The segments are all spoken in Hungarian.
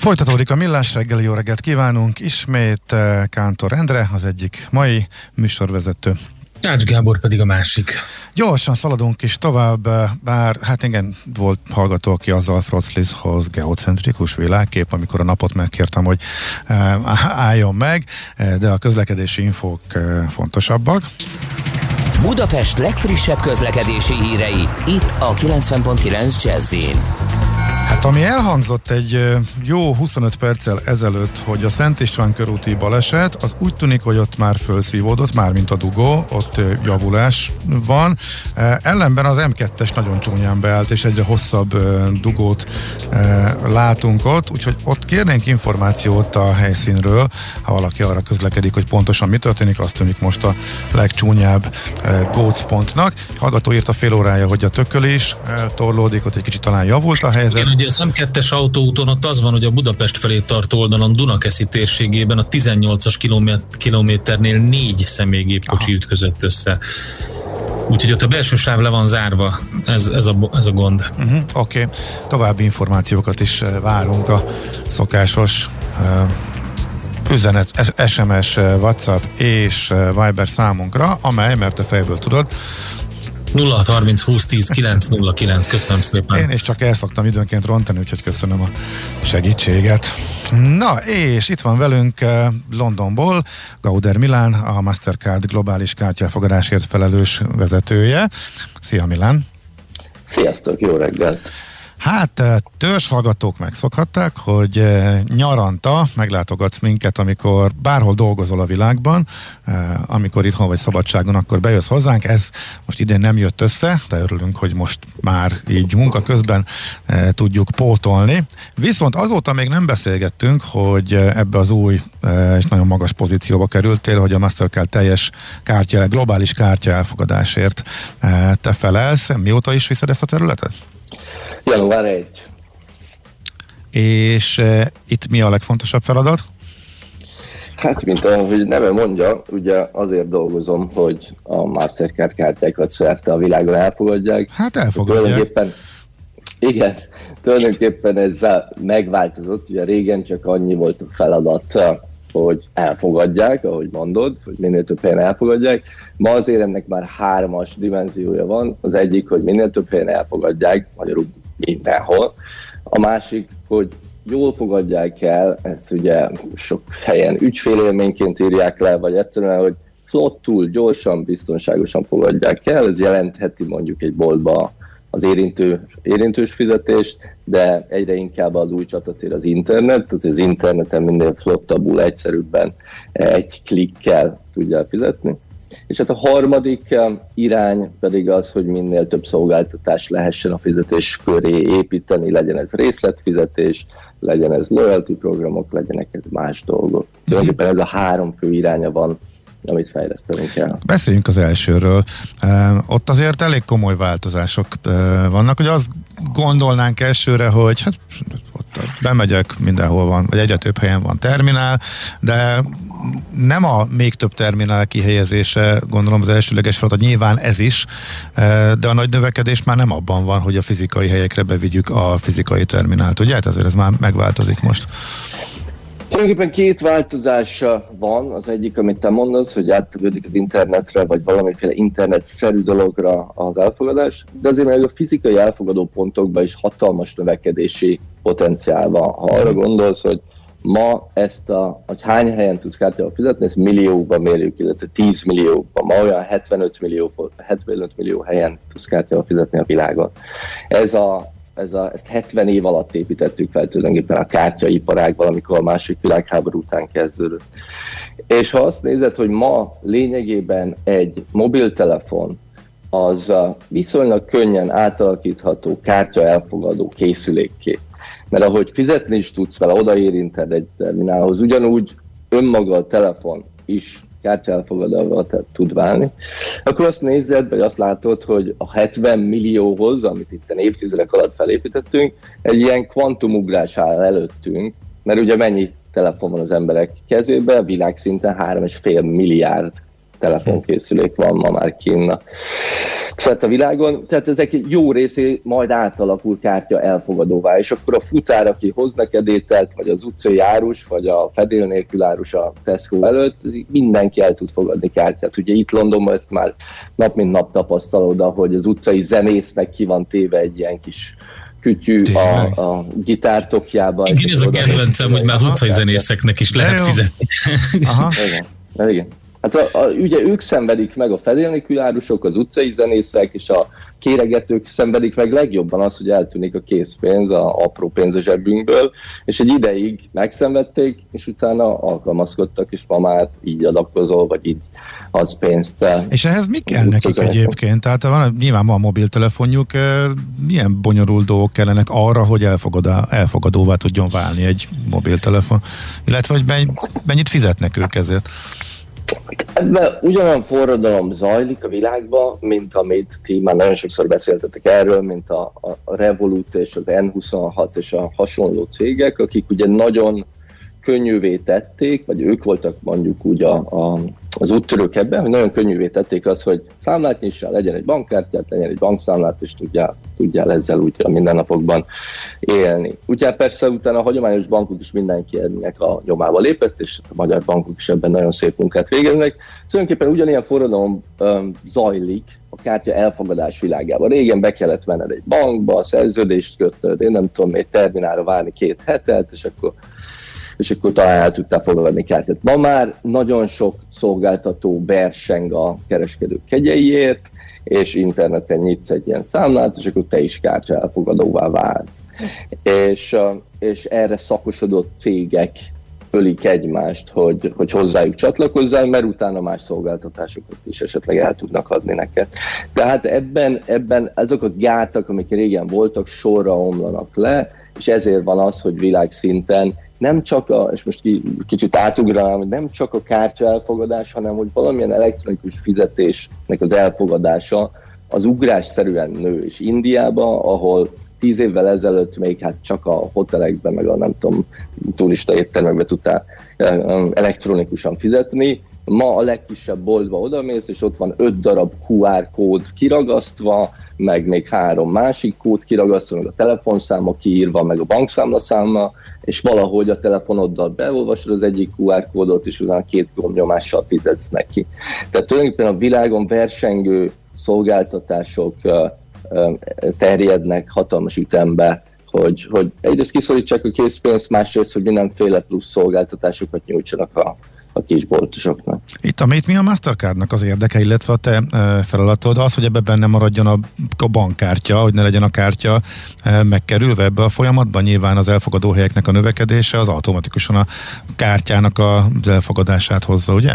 Folytatódik a Millás reggeli, jó reggelt kívánunk. Ismét eh, Kántor Endre, az egyik mai műsorvezető. Ács Gábor pedig a másik. Gyorsan szaladunk is tovább, eh, bár hát igen, volt hallgató, aki azzal Frotzlishoz geocentrikus világkép, amikor a napot megkértem, hogy uh, álljon meg, de a közlekedési infók fontosabbak. Budapest legfrissebb közlekedési hírei, itt a 90.9 jazz Hát ami elhangzott egy jó 25 perccel ezelőtt, hogy a Szent István körúti baleset, az úgy tűnik, hogy ott már felszívódott, már mint a dugó, ott javulás van. Ellenben az M2-es nagyon csúnyán beállt, és egyre hosszabb dugót látunk ott, úgyhogy ott kérnénk információt a helyszínről, ha valaki arra közlekedik, hogy pontosan mi történik, azt tűnik most a legcsúnyább gócpontnak. Hallgató írt a fél órája, hogy a tökölés eltorlódik, ott egy kicsit talán javult a helyzet. Ugye az M2-es autóúton ott az van, hogy a Budapest felé tartó oldalon Dunakeszi térségében a 18-as kilométernél négy személygép kocsi ütközött össze. Úgyhogy ott a belső sáv le van zárva, ez, ez, a, ez a gond. Uh-huh, Oké, okay. további információkat is eh, várunk a szokásos uh, üzenet, SMS, eh, WhatsApp és Viber számunkra, amely, mert te fejből tudod, 0630 20 10 909, köszönöm szépen. Én is csak el szoktam időnként rontani, úgyhogy köszönöm a segítséget. Na, és itt van velünk eh, Londonból Gauder Milán, a Mastercard globális kártyáfogadásért felelős vezetője. Szia Milán! Sziasztok, jó reggelt! Hát törzshallgatók megszokhatták, hogy nyaranta meglátogatsz minket, amikor bárhol dolgozol a világban, amikor itthon vagy szabadságon, akkor bejössz hozzánk. Ez most idén nem jött össze, de örülünk, hogy most már így munka közben tudjuk pótolni. Viszont azóta még nem beszélgettünk, hogy ebbe az új és nagyon magas pozícióba kerültél, hogy a Mastercard teljes kártya, globális kártya elfogadásért te felelsz. Mióta is viszed ezt a területet? Január 1. És e, itt mi a legfontosabb feladat? Hát, mint ahogy neve mondja, ugye azért dolgozom, hogy a Mastercard kártyákat szerte a világon elfogadják. Hát elfogadják. Tulajdonképpen, igen, tulajdonképpen ez megváltozott, ugye régen csak annyi volt a feladat, hogy elfogadják, ahogy mondod, hogy minél több helyen elfogadják. Ma azért ennek már hármas dimenziója van. Az egyik, hogy minél több helyen elfogadják, magyarul mindenhol. A másik, hogy jól fogadják el, ezt ugye sok helyen ügyfélélményként írják le, vagy egyszerűen, hogy flottul, gyorsan, biztonságosan fogadják el. Ez jelentheti mondjuk egy boltba az érintő, érintős fizetést, de egyre inkább az új csatatér az internet, tehát az interneten minél flottabbul, egyszerűbben egy klikkel tudja fizetni. És hát a harmadik eh, irány pedig az, hogy minél több szolgáltatás lehessen a fizetés köré építeni, legyen ez részletfizetés, legyen ez loyalty programok, legyenek ez más dolgok. Tulajdonképpen ez a három fő iránya van amit fejleszteni kell. Beszéljünk az elsőről. ott azért elég komoly változások vannak, hogy azt gondolnánk elsőre, hogy hát ott bemegyek, mindenhol van, vagy egyre több helyen van terminál, de nem a még több terminál kihelyezése, gondolom az elsőleges feladat, nyilván ez is, de a nagy növekedés már nem abban van, hogy a fizikai helyekre bevigyük a fizikai terminált, ugye? Hát azért ez már megváltozik most. Tulajdonképpen két változása van. Az egyik, amit te mondasz, hogy áttevődik az internetre, vagy valamiféle internet-szerű dologra az elfogadás, de azért mert a fizikai elfogadó pontokban is hatalmas növekedési potenciál van. Ha arra gondolsz, hogy ma ezt a, hogy hány helyen tudsz kártyával fizetni, ezt milliókban mérjük, illetve 10 milliókban. Ma olyan 75 millió, 75 millió helyen tudsz kártyával fizetni a világon. Ez a ez a, ezt 70 év alatt építettük fel tulajdonképpen a kártyaiparág valamikor a második világháború után kezdődött. És ha azt nézed, hogy ma lényegében egy mobiltelefon az viszonylag könnyen átalakítható kártya elfogadó készülékké. Mert ahogy fizetni is tudsz vele, odaérinted egy terminálhoz, ugyanúgy önmaga a telefon is kártyaelfogadóval tud válni, akkor azt nézed, vagy azt látod, hogy a 70 millióhoz, amit itt évtizedek alatt felépítettünk, egy ilyen kvantumugrás áll előttünk, mert ugye mennyi telefon van az emberek kezében, világszinten 3,5 milliárd telefonkészülék van ma már kinn szert a világon, tehát ezek jó részé majd átalakul kártya elfogadóvá, és akkor a futár, aki hoz neked ételt, vagy az utcai árus, vagy a fedél nélkül árus a Tesco előtt, mindenki el tud fogadni kártyát. Ugye itt Londonban ezt már nap mint nap tapasztalod, hogy az utcai zenésznek ki van téve egy ilyen kis kütyű a, a gitártokjában. Igen, ez a kedvencem, hogy már az utcai zenészeknek is lehet fizetni. Aha. Igen. Igen. Hát a, a, ugye ők szenvedik meg a fedélnélkülárusok, az utcai zenészek és a kéregetők szenvedik meg legjobban az, hogy eltűnik a készpénz, a apró pénz a zsebünkből, és egy ideig megszenvedték, és utána alkalmazkodtak, és ma már így adakozol, vagy így az pénzt. És ehhez mi kell nekik egyébként? Tehát van, nyilván van a mobiltelefonjuk, milyen bonyolult dolgok kellenek arra, hogy elfogadá, elfogadóvá tudjon válni egy mobiltelefon? Illetve, hogy mennyit fizetnek ők ezért? Ebben ugyanolyan forradalom zajlik a világban, mint amit ti már nagyon sokszor beszéltetek erről, mint a, a Revolut és az N26 és a hasonló cégek, akik ugye nagyon könnyűvé tették, vagy ők voltak mondjuk úgy a, a, az úttörők ebben, hogy nagyon könnyűvé tették az, hogy számlát nyissál, legyen egy bankkártyát, legyen egy bankszámlát, és tudjál, tudjál ezzel úgy a mindennapokban élni. Ugye persze utána a hagyományos bankok is mindenki ennek a nyomába lépett, és a magyar bankok is ebben nagyon szép munkát végeznek. Tulajdonképpen ugyanilyen forradalom um, zajlik a kártya elfogadás világában. Régen be kellett menned egy bankba, szerződést kötnöd, én nem tudom, egy terminálra várni két hetet, és akkor és akkor talán el tudtál fogadni kártyát. Ma már nagyon sok szolgáltató verseng a kereskedők kegyeiért, és interneten nyitsz egy ilyen számlát, és akkor te is kártya elfogadóvá válsz. És, és erre szakosodott cégek ölik egymást, hogy, hogy hozzájuk csatlakozzál, mert utána más szolgáltatásokat is esetleg el tudnak adni neked. Tehát ebben, ebben azok a gátak, amik régen voltak, sorra omlanak le, és ezért van az, hogy világszinten nem csak a, és most kicsit átugranám, hogy nem csak a kártya elfogadás, hanem hogy valamilyen elektronikus fizetésnek az elfogadása az ugrásszerűen nő. És Indiában, ahol tíz évvel ezelőtt még hát csak a hotelekben, meg a nem tudom, turista éttermekben tudtál elektronikusan fizetni, Ma a legkisebb boltba odamész, és ott van öt darab QR kód kiragasztva, meg még három másik kód kiragasztva, meg a telefonszáma kiírva, meg a bankszámlaszáma, és valahogy a telefonoddal beolvasod az egyik QR kódot, és utána két gombnyomással fizetsz neki. Tehát tulajdonképpen a világon versengő szolgáltatások terjednek hatalmas ütembe, hogy, hogy egyrészt kiszorítsák a készpénzt, másrészt, hogy mindenféle plusz szolgáltatásokat nyújtsanak a, a kisboltosoknak. Itt, amit mi a Mastercardnak az érdeke, illetve a te e, feladatod, az, hogy ebben benne maradjon a, a bankkártya, hogy ne legyen a kártya e, megkerülve ebbe a folyamatban. Nyilván az elfogadó helyeknek a növekedése az automatikusan a kártyának az elfogadását hozza, ugye?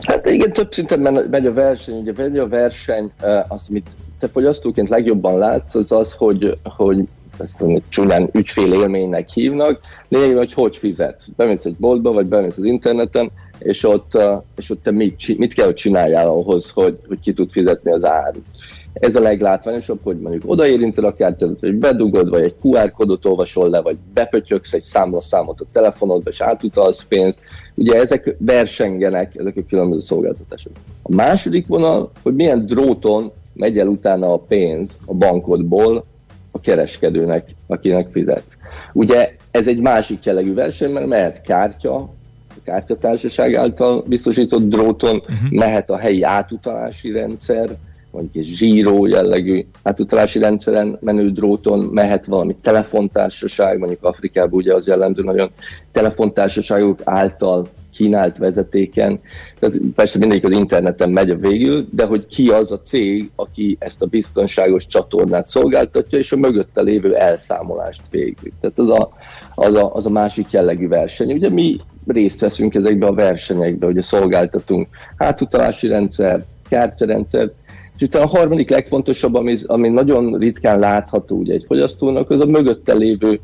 Hát igen, több szinten megy a verseny. Ugye megy a verseny, e, az, amit te fogyasztóként legjobban látsz, az az, hogy, hogy ezt csúnyán ügyfél élménynek hívnak, lényeg, hogy hogy fizetsz. Bemész egy boltba, vagy bemész az interneten, és ott, és ott te mit, mit kell, hogy csináljál ahhoz, hogy, hogy ki tud fizetni az árut. Ez a leglátványosabb, hogy mondjuk odaérinted a kártyát, vagy bedugod, vagy egy QR kódot olvasol le, vagy bepötyöksz egy számlaszámot a telefonodba, és átutalsz pénzt. Ugye ezek versengenek, ezek a különböző szolgáltatások. A második vonal, hogy milyen dróton megy el utána a pénz a bankodból a kereskedőnek, akinek fizetsz. Ugye ez egy másik jellegű verseny, mert mehet kártya, a kártyatársaság által biztosított dróton, uh-huh. mehet a helyi átutalási rendszer, mondjuk egy zsíró jellegű átutalási rendszeren menő dróton mehet valami telefontársaság, mondjuk Afrikában ugye az jellemző nagyon telefontársaságok által kínált vezetéken. Tehát persze mindig az interneten megy végül, de hogy ki az a cég, aki ezt a biztonságos csatornát szolgáltatja, és a mögötte lévő elszámolást végzi. Tehát az a, az a, az a másik jellegű verseny. Ugye mi részt veszünk ezekbe a versenyekbe, ugye szolgáltatunk átutalási rendszer, kártyarendszer, és utána a harmadik legfontosabb, ami, ami nagyon ritkán látható ugye egy fogyasztónak, az a mögötte lévő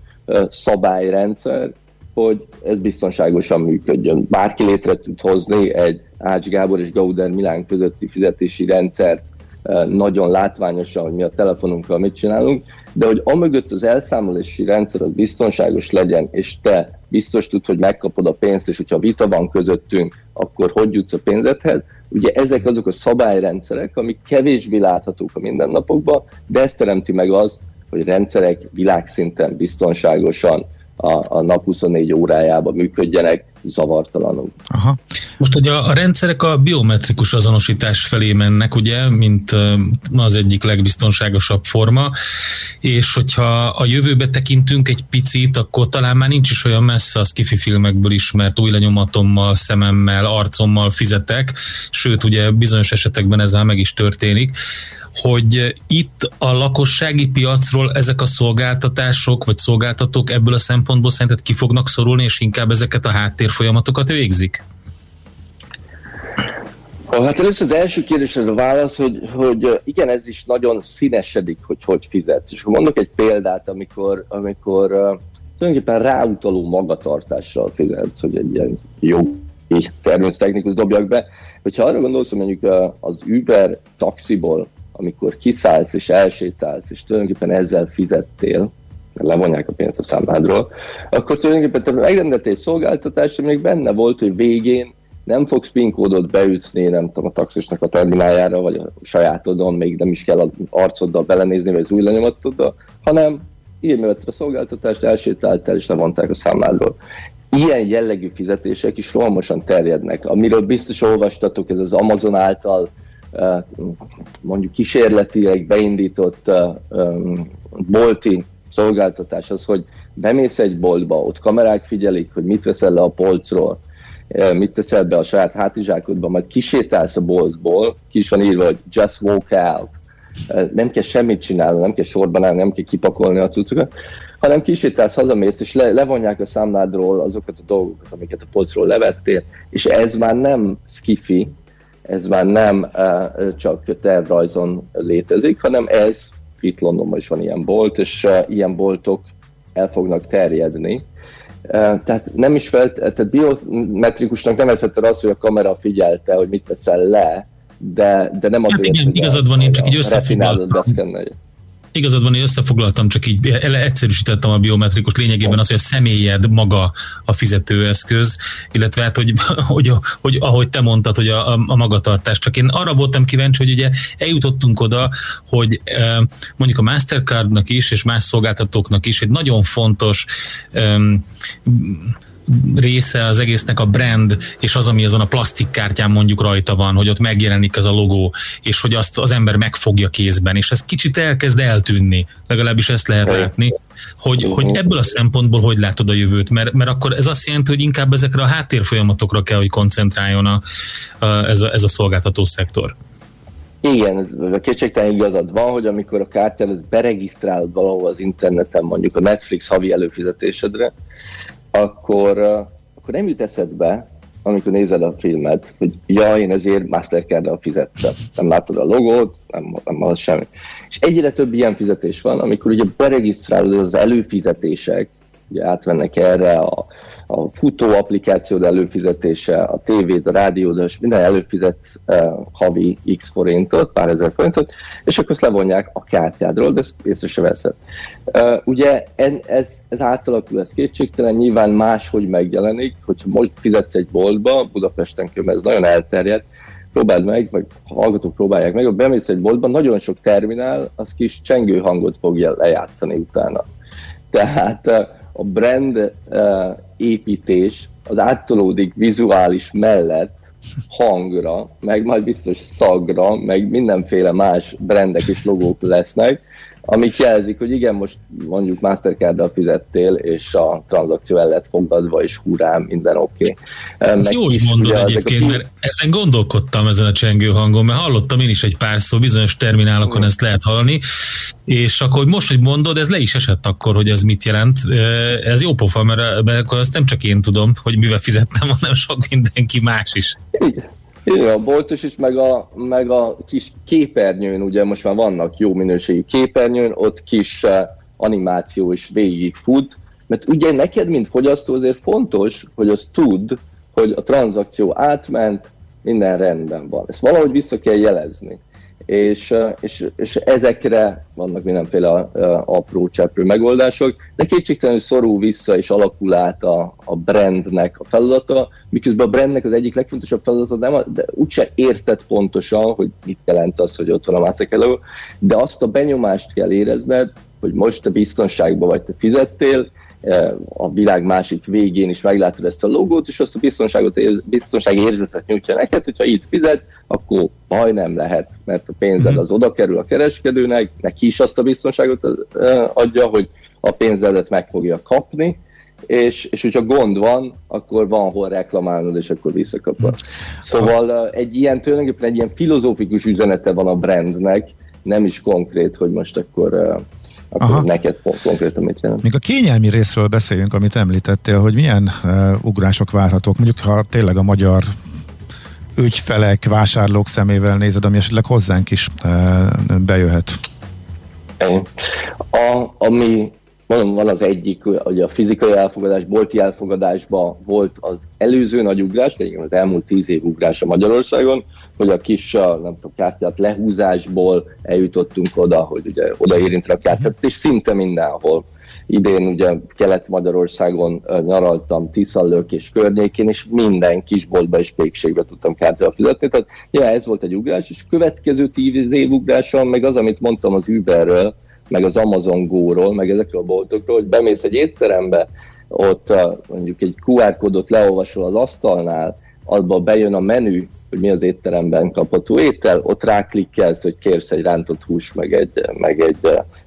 szabályrendszer, hogy ez biztonságosan működjön. Bárki létre tud hozni egy Ács Gábor és Gauder Milán közötti fizetési rendszert nagyon látványosan, hogy mi a telefonunkkal mit csinálunk, de hogy amögött az elszámolási rendszer az biztonságos legyen, és te biztos tud, hogy megkapod a pénzt, és hogyha vita van közöttünk, akkor hogy jutsz a pénzedhez, ugye ezek azok a szabályrendszerek, amik kevésbé láthatók a mindennapokban, de ez teremti meg az, hogy rendszerek világszinten biztonságosan a, a nap 24 órájában működjenek zavartalanul. Aha. Most, hogy a, a rendszerek a biometrikus azonosítás felé mennek, ugye, mint az egyik legbiztonságosabb forma, és hogyha a jövőbe tekintünk egy picit, akkor talán már nincs is olyan messze a skifi filmekből ismert új lenyomatommal, szememmel, arcommal fizetek, sőt, ugye bizonyos esetekben ezzel meg is történik, hogy itt a lakossági piacról ezek a szolgáltatások vagy szolgáltatók ebből a szempontból szerinted ki fognak szorulni, és inkább ezeket a háttérfolyamatokat végzik? Hát először az első kérdésre a válasz, hogy, hogy igen, ez is nagyon színesedik, hogy hogy fizetsz. És mondok egy példát, amikor, amikor tulajdonképpen ráutaló magatartással fizetsz, hogy egy ilyen jó természetechnikus dobjak be. Hogyha arra gondolsz, hogy mondjuk az Uber taxiból amikor kiszállsz és elsétálsz, és tulajdonképpen ezzel fizettél, levonják a pénzt a számládról, akkor tulajdonképpen te megrendeltél egy szolgáltatást, még benne volt, hogy végén nem fogsz PIN kódot beütni, nem tudom, a taxisnak a termináljára, vagy a sajátodon, még nem is kell az arcoddal belenézni, vagy az új lenyomatoddal, hanem írni a szolgáltatást, elsétáltál, és levonták a számládról. Ilyen jellegű fizetések is rohamosan terjednek. Amiről biztos olvastatok, ez az Amazon által mondjuk kísérletileg beindított bolti szolgáltatás az, hogy bemész egy boltba, ott kamerák figyelik, hogy mit veszel le a polcról, mit teszel be a saját hátizsákodba, majd kisétálsz a boltból, ki is van írva, hogy just walk out, nem kell semmit csinálni, nem kell sorban állni, nem kell kipakolni a cuccokat, hanem kisétálsz, hazamész, és le, levonják a számládról azokat a dolgokat, amiket a polcról levettél, és ez már nem skifi, ez már nem uh, csak tervrajzon létezik, hanem ez, itt Londonban is van ilyen bolt, és uh, ilyen boltok el fognak terjedni. Uh, tehát nem is felt, tehát biometrikusnak nem vezette az, hogy a kamera figyelte, hogy mit veszel le, de, de nem hát azért, hát igen, hogy igazad van, én csak így összefoglaltam igazad van, hogy összefoglaltam, csak így egyszerűsítettem a biometrikus lényegében az, hogy a személyed maga a fizetőeszköz, illetve hát, hogy, hogy, hogy ahogy te mondtad, hogy a, a magatartás. Csak én arra voltam kíváncsi, hogy ugye eljutottunk oda, hogy mondjuk a Mastercardnak is, és más szolgáltatóknak is egy nagyon fontos része az egésznek a brand, és az, ami azon a plastikkártyán mondjuk rajta van, hogy ott megjelenik ez a logó, és hogy azt az ember megfogja kézben, és ez kicsit elkezd eltűnni, legalábbis ezt lehet látni, hogy, hogy ebből a szempontból hogy látod a jövőt, mert, mert akkor ez azt jelenti, hogy inkább ezekre a háttérfolyamatokra kell, hogy koncentráljon a, a, ez, a, ez a szolgáltató szektor. Igen, kétségtelen igazad van, hogy amikor a kártyádat beregisztrálod valahol az interneten, mondjuk a Netflix havi előfizetésedre, akkor, akkor nem jut eszedbe, amikor nézed a filmet, hogy ja, én ezért Mastercard-dal fizettem. Nem látod a logót, nem, nem az semmi. És egyre több ilyen fizetés van, amikor ugye beregisztrálod az előfizetések, ugye átvennek erre a, a futó applikációd előfizetése, a tévéd, a rádiód, és minden előfizet uh, havi x forintot, pár ezer forintot, és akkor ezt levonják a kártyádról, de ezt észre se veszed. Uh, ugye en, ez, ez átalakul, ez kétségtelen, nyilván máshogy megjelenik, hogyha most fizetsz egy boltba, Budapesten kövül ez nagyon elterjedt, próbáld meg, vagy ha hallgatók próbálják meg, hogy bemész egy boltba, nagyon sok terminál, az kis csengő hangot fogja lejátszani utána. Tehát a brand uh, építés az áttolódik vizuális mellett hangra, meg majd biztos szagra, meg mindenféle más brandek és logók lesznek, amik jelzik, hogy igen, most mondjuk Mastercard-dal fizettél, és a tranzakció el lett fogadva, és hurrá, minden oké. Okay. Ez jó, hogy mondod egyébként, a... mert ezen gondolkodtam ezen a csengő hangon, mert hallottam én is egy pár szó, bizonyos terminálokon mm. ezt lehet hallani, és akkor most, hogy mondod, ez le is esett akkor, hogy ez mit jelent. Ez jó pofa, mert, mert akkor azt nem csak én tudom, hogy mivel fizettem, hanem sok mindenki más is. Igen. Igen, a boltos is, meg a, meg a kis képernyőn, ugye most már vannak jó minőségű képernyőn, ott kis uh, animáció is végig fut, Mert ugye neked, mint fogyasztó, azért fontos, hogy az tud, hogy a tranzakció átment, minden rendben van. Ezt valahogy vissza kell jelezni és, és, és ezekre vannak mindenféle apró cseprő megoldások, de kétségtelenül szorul vissza és alakul át a, a brandnek a feladata, miközben a brandnek az egyik legfontosabb feladata nem, de úgyse érted pontosan, hogy mit jelent az, hogy ott van a Mászek de azt a benyomást kell érezned, hogy most te biztonságban vagy, te fizettél, a világ másik végén is meglátod ezt a logót, és azt a biztonságot, biztonsági érzetet nyújtja neked, hogyha itt fizet, akkor baj nem lehet, mert a pénzed mhm. az oda kerül a kereskedőnek, neki is azt a biztonságot adja, hogy a pénzedet meg fogja kapni, és, és hogyha gond van, akkor van hol reklamálnod, és akkor visszakapod. Mhm. Szóval egy ilyen, tulajdonképpen egy ilyen filozófikus üzenete van a brandnek, nem is konkrét, hogy most akkor akkor Aha. neked konkrétan mit jelent. Még a kényelmi részről beszéljünk, amit említettél, hogy milyen uh, ugrások várhatók, mondjuk ha tényleg a magyar ügyfelek, vásárlók szemével nézed, ami esetleg hozzánk is uh, bejöhet. A, ami mondom, van az egyik, hogy a fizikai elfogadás, bolti elfogadásban volt az előző nagy ugrás, de az elmúlt tíz év ugrása Magyarországon, hogy a kis, nem tudom, kártyát lehúzásból eljutottunk oda, hogy ugye oda érintre a kártyát, és szinte mindenhol. Idén ugye Kelet-Magyarországon nyaraltam, Tiszallők és környékén, és minden kisboltba és pékségbe tudtam kártyával fizetni. Tehát ja, ez volt egy ugrás, és következő tíz év ugrása, meg az, amit mondtam az Uberről, meg az Amazon Go-ról, meg ezekről a boltokról, hogy bemész egy étterembe, ott mondjuk egy QR kódot leolvasol az asztalnál, abba bejön a menü, hogy mi az étteremben kapható étel, ott ráklikkelsz, hogy kérsz egy rántott hús, meg egy, meg egy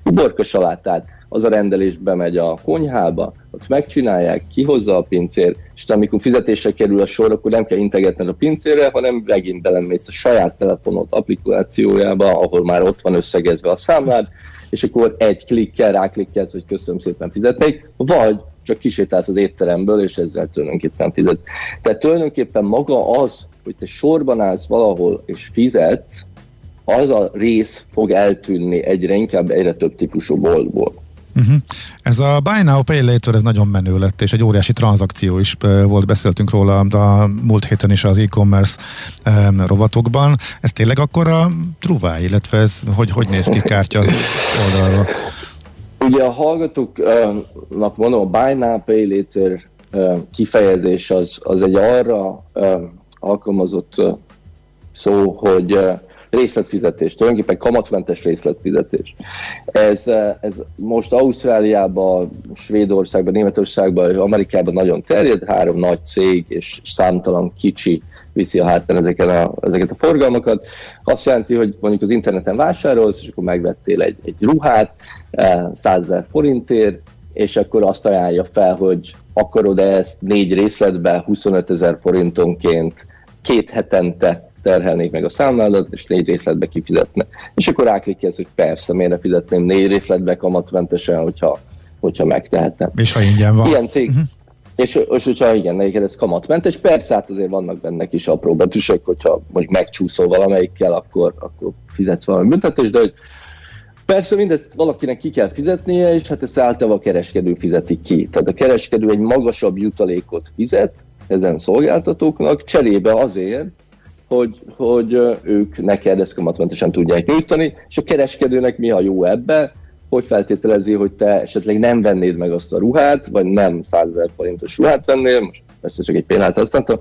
uborka salátát, az a rendelés bemegy a konyhába, ott megcsinálják, kihozza a pincér, és amikor fizetésre kerül a sor, akkor nem kell integetned a pincérre, hanem megint belemész a saját telefonod applikációjába, ahol már ott van összegezve a számlád, és akkor egy klikkel ráklikkelsz, hogy köszönöm szépen fizetnék, vagy csak kisétálsz az étteremből, és ezzel tulajdonképpen fizet. Tehát tulajdonképpen maga az, hogy te sorban állsz valahol és fizetsz, az a rész fog eltűnni egyre inkább egyre több típusú boltból. Uh-huh. Ez a Buy Now Pay Later ez nagyon menő lett, és egy óriási tranzakció is volt, beszéltünk róla a múlt héten is az e-commerce um, rovatokban. Ez tényleg akkor a truvá, illetve ez hogy, hogy néz ki kártya oldalról? Ugye a hallgatóknak mondom, a Buy Now Pay Later kifejezés az, az egy arra alkalmazott szó, hogy részletfizetés, tulajdonképpen kamatmentes részletfizetés. Ez, ez most Ausztráliában, Svédországban, Németországban, Amerikában nagyon terjed, három nagy cég és számtalan kicsi viszi a hátteren ezeket a, ezeket a forgalmakat. Azt jelenti, hogy mondjuk az interneten vásárolsz, és akkor megvettél egy, egy ruhát 100 forintért, és akkor azt ajánlja fel, hogy akarod -e ezt négy részletbe 25 ezer forintonként két hetente terhelnék meg a számládat, és négy részletbe kifizetne. És akkor ráklikkelsz, hogy persze, miért ne fizetném négy részletbe kamatmentesen, hogyha, hogyha megtehetem. És ha ingyen van. Ilyen cég, uh-huh. És, és hogyha igen, neked ez kamatmentes, persze hát azért vannak benne kis apró betűsök, hogyha mondjuk megcsúszol valamelyikkel, akkor, akkor fizetsz valami büntetést, de hogy Persze mindezt valakinek ki kell fizetnie, és hát ezt általában a kereskedő fizeti ki. Tehát a kereskedő egy magasabb jutalékot fizet ezen szolgáltatóknak, cserébe azért, hogy, hogy ők neked ezt kamatmentesen tudják nyújtani, és a kereskedőnek mi a jó ebbe, hogy feltételezi, hogy te esetleg nem vennéd meg azt a ruhát, vagy nem 100 ezer forintos ruhát vennél, most persze csak egy példát használtam,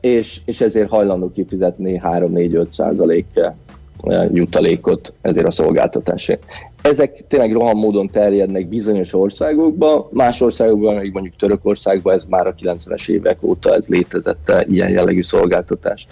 és, és ezért hajlandó kifizetni 3-4-5 százalék jutalékot ezért a szolgáltatásért. Ezek tényleg roham módon terjednek bizonyos országokba, más országokban, még mondjuk Törökországban ez már a 90-es évek óta ez létezett ilyen jellegű szolgáltatás.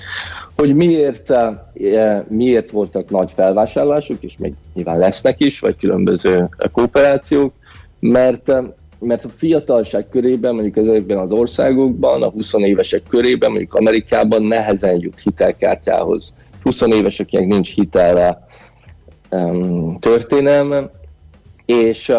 Hogy miért, e, miért voltak nagy felvásárlások, és még nyilván lesznek is, vagy különböző kooperációk, mert mert a fiatalság körében, mondjuk ezekben az országokban, a 20 évesek körében, mondjuk Amerikában nehezen jut hitelkártyához 20 éveseknek nincs hitelre um, történelme, és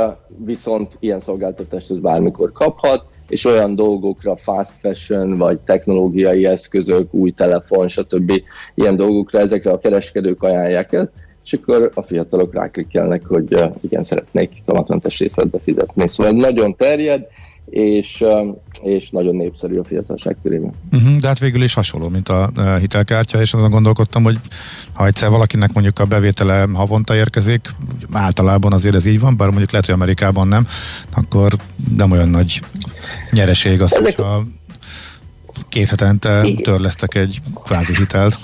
viszont ilyen szolgáltatást az bármikor kaphat, és olyan dolgokra, fast fashion, vagy technológiai eszközök, új telefon, stb. ilyen dolgokra ezekre a kereskedők ajánlják ezt, és akkor a fiatalok ráklikkelnek, hogy igen, szeretnék kamatmentes részletbe fizetni. Szóval nagyon terjed, és, és nagyon népszerű a fiatalság körében. Uh-huh, de hát végül is hasonló, mint a hitelkártya, és azon gondolkodtam, hogy ha egyszer valakinek mondjuk a bevétele havonta érkezik, általában azért ez így van, bár mondjuk lehet, hogy Amerikában nem, akkor nem olyan nagy nyereség az, Ezek... hogyha két hetente törlesztek egy kvázi hitelt.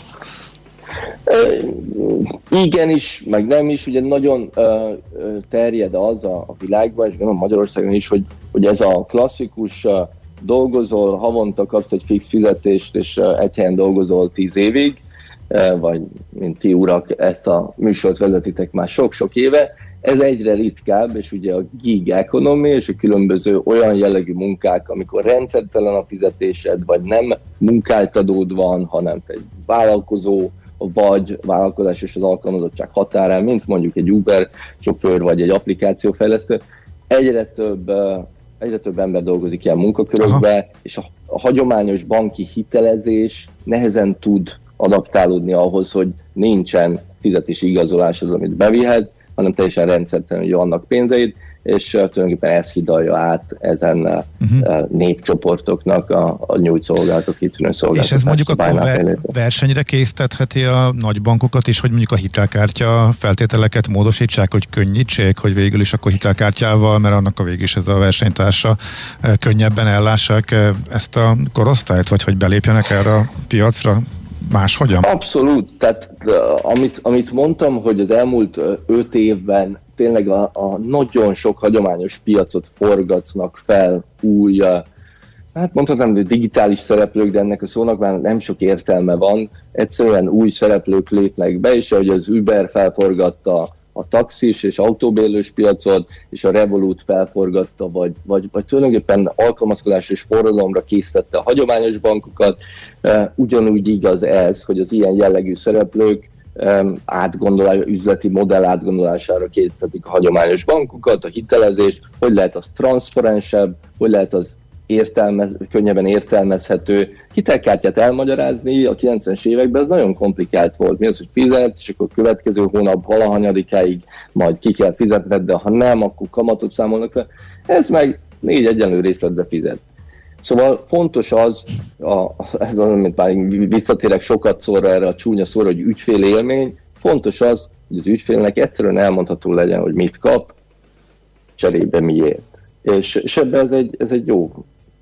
Igen is, meg nem is, ugye nagyon terjed az a, a világban, és gondolom Magyarországon is, hogy, hogy ez a klasszikus dolgozol, havonta kapsz egy fix fizetést, és egy helyen dolgozol tíz évig, vagy mint ti urak ezt a műsort vezetitek már sok-sok éve, ez egyre ritkább, és ugye a gig economy és a különböző olyan jellegű munkák, amikor rendszertelen a fizetésed, vagy nem munkáltadód van, hanem egy vállalkozó, vagy vállalkozás és az alkalmazottság határán, mint mondjuk egy Uber sofőr, vagy egy applikációfejlesztő, egyre több, egyre több ember dolgozik ilyen munkakörökbe, Aha. és a, a hagyományos banki hitelezés nehezen tud adaptálódni ahhoz, hogy nincsen fizetési igazolásod, amit bevihetsz, hanem teljesen rendszertelenül vannak pénzeid, és tulajdonképpen ez hidalja át ezen uh-huh. népcsoportoknak a, a nyújt kitűnő szolgáltatók. És ez mondjuk akkor ver, versenyre késztetheti a nagybankokat is, hogy mondjuk a hitelkártya feltételeket módosítsák, hogy könnyítsék, hogy végül is akkor hitelkártyával, mert annak a végig is ez a versenytársa könnyebben ellássák ezt a korosztályt, vagy hogy belépjenek erre a piacra? máshogyan? Abszolút. Tehát amit, amit mondtam, hogy az elmúlt öt évben tényleg a, a nagyon sok hagyományos piacot forgatnak fel új, hát mondhatnám, hogy digitális szereplők, de ennek a szónak már nem sok értelme van. Egyszerűen új szereplők lépnek be, és ahogy az Uber felforgatta a taxis és autóbérlős piacot, és a Revolut felforgatta, vagy, vagy, vagy tulajdonképpen alkalmazkodás és forradalomra készítette a hagyományos bankokat. Ugyanúgy igaz ez, hogy az ilyen jellegű szereplők átgondolás, üzleti modell átgondolására készítetik a hagyományos bankokat, a hitelezést, hogy lehet az transzparensebb, hogy lehet az értelmez, könnyebben értelmezhető hitelkártyát elmagyarázni a 90-es években, ez nagyon komplikált volt. Mi az, hogy fizet, és akkor a következő hónap valahanyadikáig majd ki kell fizetned, de ha nem, akkor kamatot számolnak fel. Ez meg négy egyenlő részletbe fizet. Szóval fontos az, a, ez az, amit már visszatérek sokat szóra erre a csúnya szóra, hogy ügyfél élmény, fontos az, hogy az ügyfélnek egyszerűen elmondható legyen, hogy mit kap, cserébe miért. És, és ebben ez egy, ez egy jó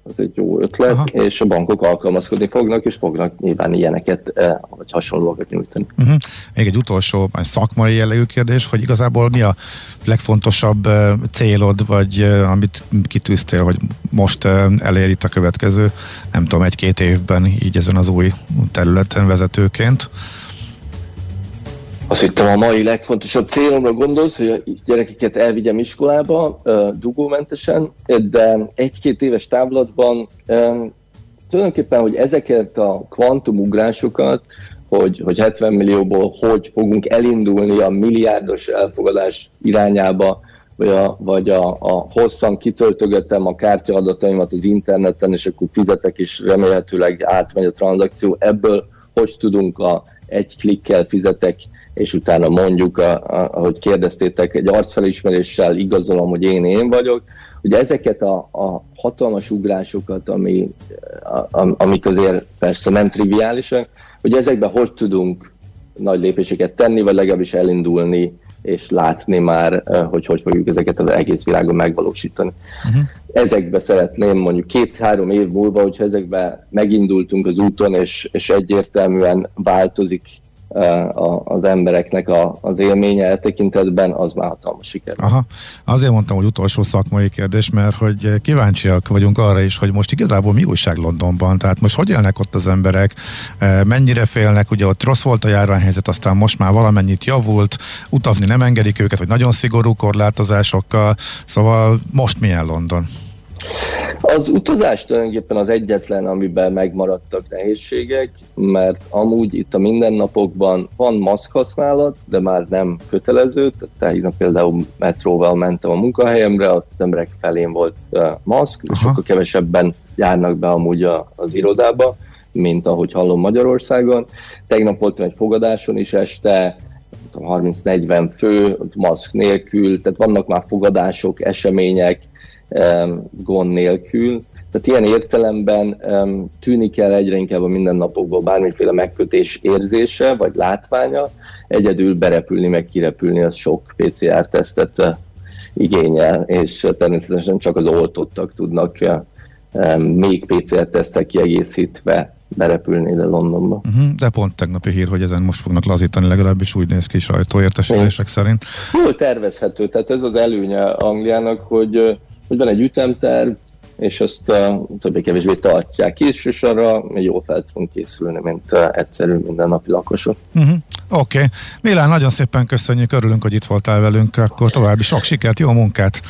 ez egy jó ötlet, Aha. és a bankok alkalmazkodni fognak, és fognak nyilván ilyeneket eh, vagy hasonlókat nyújtani. Uh-huh. Még egy utolsó szakmai jellegű kérdés, hogy igazából mi a legfontosabb eh, célod, vagy eh, amit kitűztél, hogy most elér itt a következő, nem tudom, egy-két évben így ezen az új területen vezetőként? Azt hittem a mai legfontosabb célomra gondolsz, hogy a gyerekeket elvigyem iskolába dugómentesen, de egy-két éves távlatban tulajdonképpen, hogy ezeket a kvantumugrásokat, hogy, hogy 70 millióból hogy fogunk elindulni a milliárdos elfogadás irányába, vagy a, vagy a, a hosszan kitöltögetem a kártyadataimat az interneten, és akkor fizetek, és remélhetőleg átmegy a tranzakció. Ebből hogy tudunk a egy klikkel fizetek és utána mondjuk, a, a, ahogy kérdeztétek, egy arcfelismeréssel igazolom, hogy én én vagyok, hogy ezeket a, a hatalmas ugrásokat, ami, a, amik azért persze nem triviálisak, hogy ezekben hogy tudunk nagy lépéseket tenni, vagy legalábbis elindulni, és látni már, hogy hogy fogjuk ezeket az egész világon megvalósítani. Uh-huh. Ezekbe szeretném mondjuk két-három év múlva, hogyha ezekbe megindultunk az úton, és, és egyértelműen változik az embereknek a, az élménye e tekintetben, az már hatalmas siker. Aha. Azért mondtam, hogy utolsó szakmai kérdés, mert hogy kíváncsiak vagyunk arra is, hogy most igazából mi újság Londonban, tehát most hogy élnek ott az emberek, mennyire félnek, ugye ott rossz volt a járványhelyzet, aztán most már valamennyit javult, utazni nem engedik őket, hogy nagyon szigorú korlátozásokkal, szóval most milyen London? Az utazás tulajdonképpen az egyetlen, amiben megmaradtak nehézségek, mert amúgy itt a mindennapokban van maszk használat, de már nem kötelező, tehát például metróval mentem a munkahelyemre, ott az emberek felén volt maszk, Aha. és sokkal kevesebben járnak be amúgy a, az irodába, mint ahogy hallom Magyarországon. Tegnap voltam egy fogadáson is este, 30-40 fő, maszk nélkül, tehát vannak már fogadások, események, gond nélkül. Tehát ilyen értelemben tűnik el egyre inkább a mindennapokban bármiféle megkötés érzése, vagy látványa, egyedül berepülni, meg kirepülni, az sok PCR-tesztet igényel, és természetesen csak az oltottak tudnak még PCR-tesztek kiegészítve berepülni ide Londonba. Uh-huh, de pont tegnapi hír, hogy ezen most fognak lazítani, legalábbis úgy néz ki sajtóértesülések szerint. Jól tervezhető, tehát ez az előnye Angliának, hogy, hogy van egy ütemterv, és azt uh, többé-kevésbé tartják is, és arra jól fel tudunk készülni, mint uh, egyszerű mindennapi lakosok. Uh-huh. Oké. Okay. Milán, nagyon szépen köszönjük, örülünk, hogy itt voltál velünk, akkor további sok sikert, jó munkát!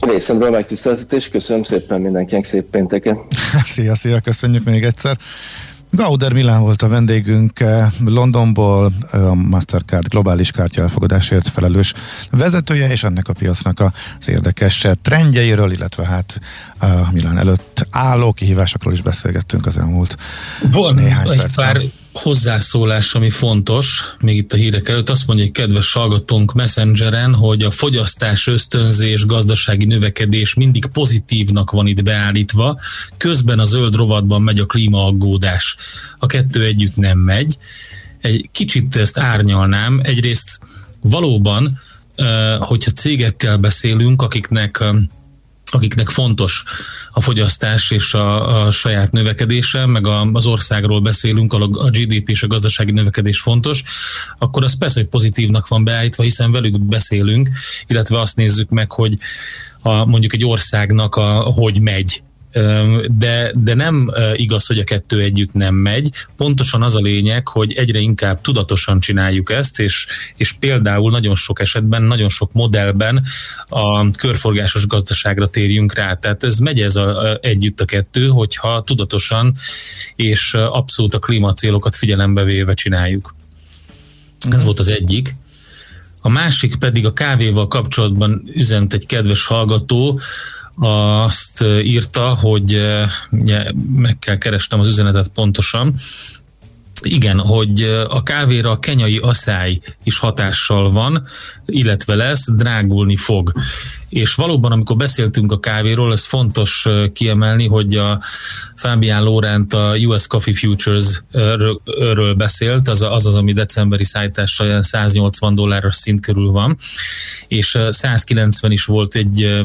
Részemről megtiszteltetés, köszönöm szépen mindenkinek, szép pénteken! szia, szia, köszönjük még egyszer! Gauder Milán volt a vendégünk eh, Londonból, eh, a Mastercard globális kártya elfogadásért felelős vezetője, és ennek a piacnak az érdekes trendjeiről, illetve hát a Milán előtt álló kihívásokról is beszélgettünk az elmúlt Van néhány egy pár hozzászólás, ami fontos, még itt a hírek előtt, azt mondja egy kedves hallgatónk Messengeren, hogy a fogyasztás, ösztönzés, gazdasági növekedés mindig pozitívnak van itt beállítva, közben a zöld rovatban megy a klímaaggódás. A kettő együtt nem megy. Egy kicsit ezt árnyalnám. Egyrészt valóban, hogyha cégekkel beszélünk, akiknek akiknek fontos a fogyasztás és a, a saját növekedése, meg a, az országról beszélünk, a, a GDP és a gazdasági növekedés fontos, akkor az persze, hogy pozitívnak van beállítva, hiszen velük beszélünk, illetve azt nézzük meg, hogy a, mondjuk egy országnak a, hogy megy de, de nem igaz, hogy a kettő együtt nem megy. Pontosan az a lényeg, hogy egyre inkább tudatosan csináljuk ezt, és, és például nagyon sok esetben, nagyon sok modellben a körforgásos gazdaságra térjünk rá. Tehát ez megy ez a, együtt a kettő, hogyha tudatosan és abszolút a klímacélokat figyelembe véve csináljuk. Ez mhm. volt az egyik. A másik pedig a kávéval kapcsolatban üzent egy kedves hallgató, azt írta, hogy meg kell kerestem az üzenetet pontosan, igen, hogy a kávéra a kenyai asszály is hatással van, illetve lesz, drágulni fog. És valóban, amikor beszéltünk a kávéról, ez fontos kiemelni, hogy a Fabián Lórent a US Coffee Futures-ről beszélt, az az, az ami decemberi szállítással olyan 180 dolláros szint körül van, és 190 is volt egy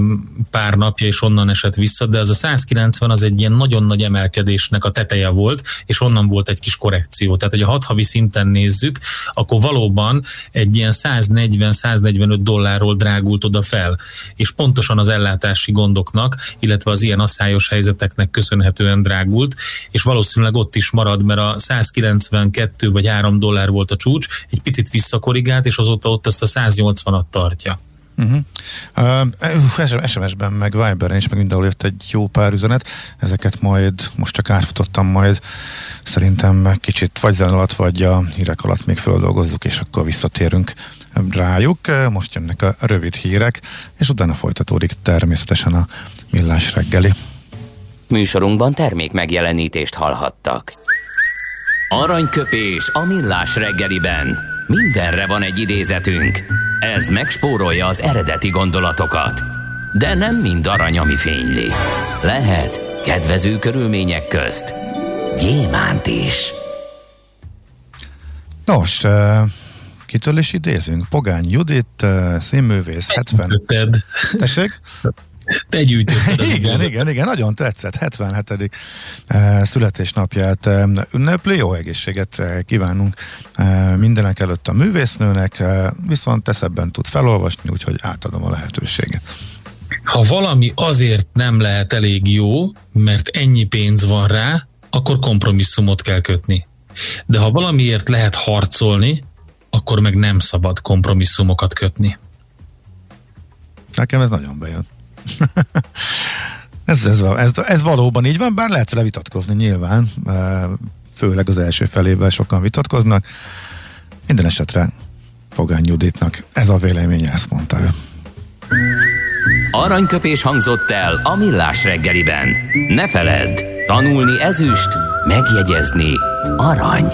pár napja, és onnan esett vissza, de az a 190 az egy ilyen nagyon nagy emelkedésnek a teteje volt, és onnan volt egy kis korrekció. Tehát, hogy a hat havi szinten nézzük, akkor valóban egy ilyen 140-145 dollárról drágult oda fel és pontosan az ellátási gondoknak, illetve az ilyen asszályos helyzeteknek köszönhetően drágult, és valószínűleg ott is marad, mert a 192 vagy 3 dollár volt a csúcs, egy picit visszakorrigált, és azóta ott ezt a 180-at tartja. Uh-huh. Uh, SMS-ben, meg Viberen is, meg mindenhol jött egy jó pár üzenet. Ezeket majd, most csak átfutottam majd, szerintem kicsit vagy zen alatt, vagy a hírek alatt még földolgozzuk, és akkor visszatérünk rájuk. Most jönnek a rövid hírek, és utána folytatódik természetesen a millás reggeli. Műsorunkban termék megjelenítést hallhattak. Aranyköpés a millás reggeliben. Mindenre van egy idézetünk. Ez megspórolja az eredeti gondolatokat. De nem mind arany, ami fényli. Lehet kedvező körülmények közt gyémánt is. Nos, Kitől is idézünk? Pogány Judit, uh, színművész, 70... Ted. Tessék? Te gyűjtötted az Igen, igen, igen, nagyon tetszett. 77. Uh, születésnapját uh, ünnepli. Jó egészséget kívánunk mindenek előtt a művésznőnek, viszont te ebben tud felolvasni, úgyhogy átadom a lehetőséget. Ha valami azért nem lehet elég jó, mert ennyi pénz van rá, akkor kompromisszumot kell kötni. De ha valamiért lehet harcolni, akkor meg nem szabad kompromisszumokat kötni. Nekem ez nagyon bejön. ez, ez, ez, ez valóban így van, bár lehet vele vitatkozni nyilván, főleg az első felével sokan vitatkoznak. Minden esetre Fogány Juditnak ez a véleménye, ezt mondta ő. Aranyköpés hangzott el a millás reggeliben. Ne feledd, tanulni ezüst, megjegyezni arany.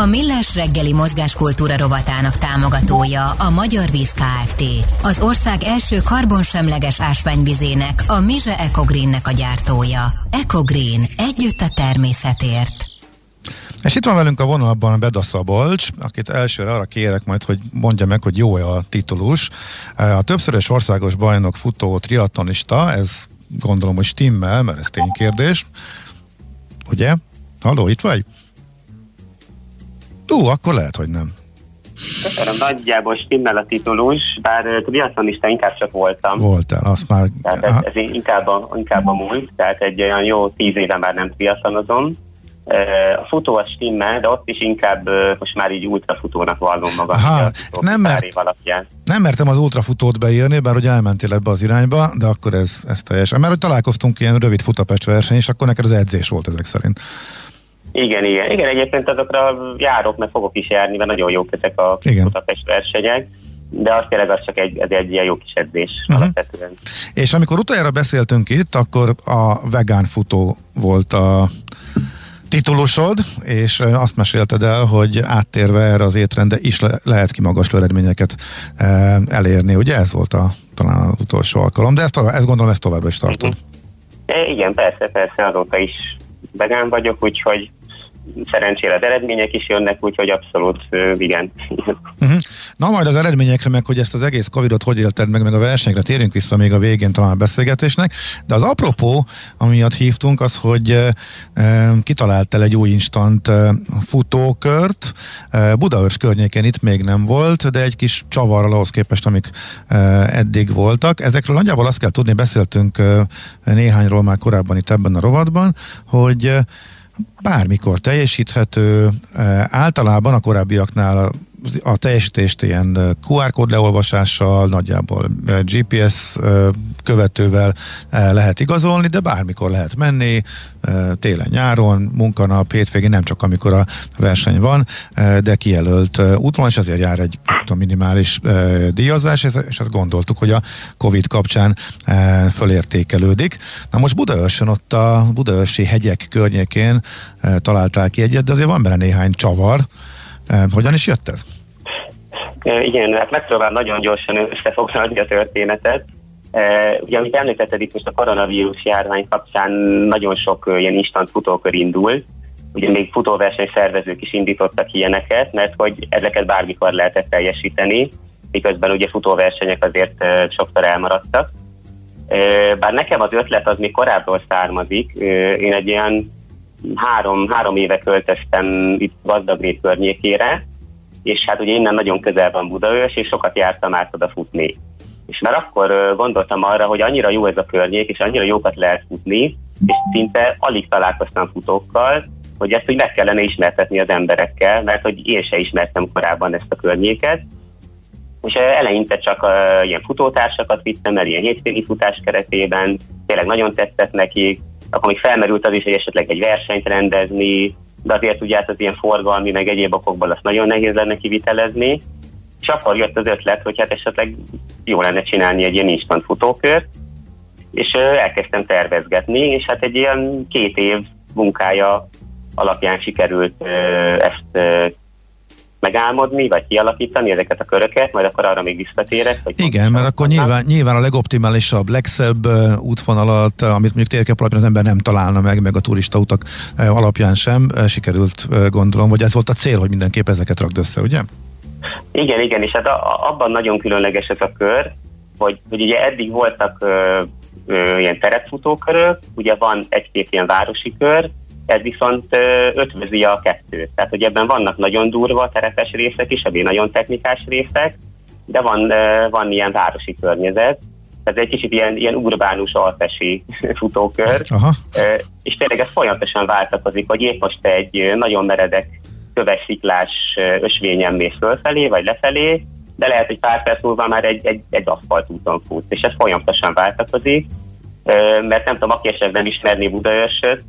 A Millás reggeli mozgáskultúra rovatának támogatója a Magyar Víz Kft. Az ország első karbonsemleges ásványvizének, a Mize Ecogreennek a gyártója. Ecogreen. Együtt a természetért. És itt van velünk a vonalban Beda Szabolcs, akit elsőre arra kérek majd, hogy mondja meg, hogy jó-e a titulus. A többszörös országos bajnok futó triatlonista, ez gondolom, hogy stimmel, mert ez ténykérdés. Ugye? Halló, itt vagy? Ú, akkor lehet, hogy nem. Köszönöm, nagyjából stimmel a titulus, bár triatlonista inkább csak voltam. Voltál, azt már... Tehát ez, ez inkább, a, inkább a múlt, tehát egy olyan jó tíz éve már nem triatlonozom. A futó a stimmel, de ott is inkább most már így ultrafutónak vallom magam. Aha, nem, mert, nem mertem az ultrafutót beírni, bár hogy elmentél ebbe az irányba, de akkor ez, ez teljesen. Mert hogy találkoztunk ilyen rövid futapest verseny, és akkor neked az edzés volt ezek szerint. Igen, igen. Igen, egyébként azokra járok, mert fogok is járni, mert nagyon jók ezek a igen. Budapest versenyek de az tényleg az csak egy, ez egy ilyen jó kis edzés uh-huh. alapvetően. És amikor utoljára beszéltünk itt, akkor a vegán futó volt a titulusod, és azt mesélted el, hogy áttérve erre az étrende is le- lehet kimagasló eredményeket e, elérni. Ugye ez volt a, talán az utolsó alkalom, de ezt, ezt gondolom ezt továbbra is tartod. Uh-huh. igen, persze, persze, azóta is vegán vagyok, úgyhogy szerencsére az eredmények is jönnek, úgyhogy abszolút igen. Uh-huh. Na majd az eredményekre, meg hogy ezt az egész Covidot hogy élted meg, meg a versenyre térünk vissza még a végén talán a beszélgetésnek, de az apropó, amiatt hívtunk, az, hogy e, kitaláltál egy új instant e, futókört, e, Budaörs környéken itt még nem volt, de egy kis csavarral ahhoz képest, amik e, eddig voltak. Ezekről nagyjából azt kell tudni, beszéltünk e, néhányról már korábban itt ebben a rovatban, hogy bármikor teljesíthető, általában a korábbiaknál a teljesítést ilyen QR kód leolvasással, nagyjából GPS követővel lehet igazolni, de bármikor lehet menni, télen-nyáron, munkanap, hétvégén, nem csak amikor a verseny van, de kijelölt úton, és ezért jár egy tudom, minimális díjazás, és ezt gondoltuk, hogy a Covid kapcsán fölértékelődik. Na most Budaörsön, ott a Budaörsi hegyek környékén találtál ki egyet, de azért van benne néhány csavar, hogyan is jött ez? Igen, hát megpróbálom nagyon gyorsan összefoglalni a történetet. Ugye, amit említetted itt most a koronavírus járvány kapcsán nagyon sok ilyen instant futókör indul. Ugye még futóverseny szervezők is indítottak ilyeneket, mert hogy ezeket bármikor lehetett teljesíteni, miközben ugye futóversenyek azért sokszor elmaradtak. Bár nekem az ötlet az még korábbról származik. Én egy ilyen három, három éve költöztem itt Gazdagrét környékére, és hát ugye innen nagyon közel van Budaörs, és sokat jártam át oda futni. És már akkor gondoltam arra, hogy annyira jó ez a környék, és annyira jókat lehet futni, és szinte alig találkoztam futókkal, hogy ezt úgy meg kellene ismertetni az emberekkel, mert hogy én se ismertem korábban ezt a környéket. És eleinte csak uh, ilyen futótársakat vittem el, ilyen hétvégi futás keretében, tényleg nagyon tetszett nekik, akkor még felmerült az is, hogy esetleg egy versenyt rendezni, de azért ugye hát az ilyen forgalmi, meg egyéb okokból azt nagyon nehéz lenne kivitelezni, és akkor jött az ötlet, hogy hát esetleg jó lenne csinálni egy ilyen instant futókört, és elkezdtem tervezgetni, és hát egy ilyen két év munkája alapján sikerült ezt megálmodni, vagy kialakítani ezeket a köröket, majd akkor arra még visszatérek. Hogy Igen, mert akkor nyilván, nyilván a legoptimálisabb, legszebb útvonalat, amit mondjuk térkép alapján az ember nem találna meg, meg a turista utak alapján sem sikerült gondolom, vagy ez volt a cél, hogy mindenképp ezeket rakd össze, ugye? Igen, igen, és hát a, abban nagyon különleges ez a kör, hogy, hogy ugye eddig voltak ö, ö, ilyen terepfutókörök, ugye van egy-két ilyen városi kör, ez viszont ötvözi a kettőt. Tehát, hogy ebben vannak nagyon durva terepes részek is, ebben nagyon technikás részek, de van, van ilyen városi környezet, ez egy kicsit ilyen, ilyen urbánus alpesi futókör, Aha. és tényleg ez folyamatosan váltakozik, hogy épp most egy nagyon meredek köves sziklás ösvényen mész fölfelé, vagy lefelé, de lehet, hogy pár perc múlva már egy, egy, egy aszfaltúton fut, és ez folyamatosan váltakozik, mert nem tudom, aki esetleg nem ismerné Budaörsöt,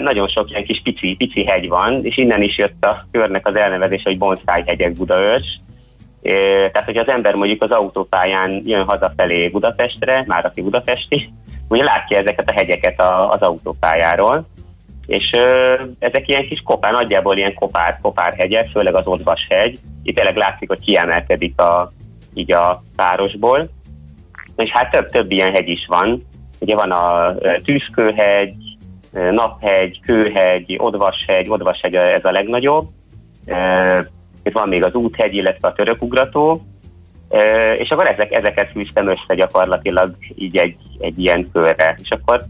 nagyon sok ilyen kis pici, pici hegy van, és innen is jött a körnek az elnevezés, hogy Bonsai hegyek Budaörs. Tehát, hogy az ember mondjuk az autópályán jön hazafelé Budapestre, már aki budapesti, ugye látja ezeket a hegyeket az autópályáról, és ö, ezek ilyen kis kopár, nagyjából ilyen kopár, kopár hegyek, főleg az Odvas hegy, itt tényleg látszik, hogy kiemelkedik a, így a párosból, és hát több, több ilyen hegy is van, ugye van a Tűzkőhegy, Naphegy, Kőhegy, Odvashegy, Odvashegy ez a legnagyobb, itt van még az Úthegy, illetve a Törökugrató, és akkor ezek, ezeket fűztem össze gyakorlatilag így egy, egy ilyen körre, és akkor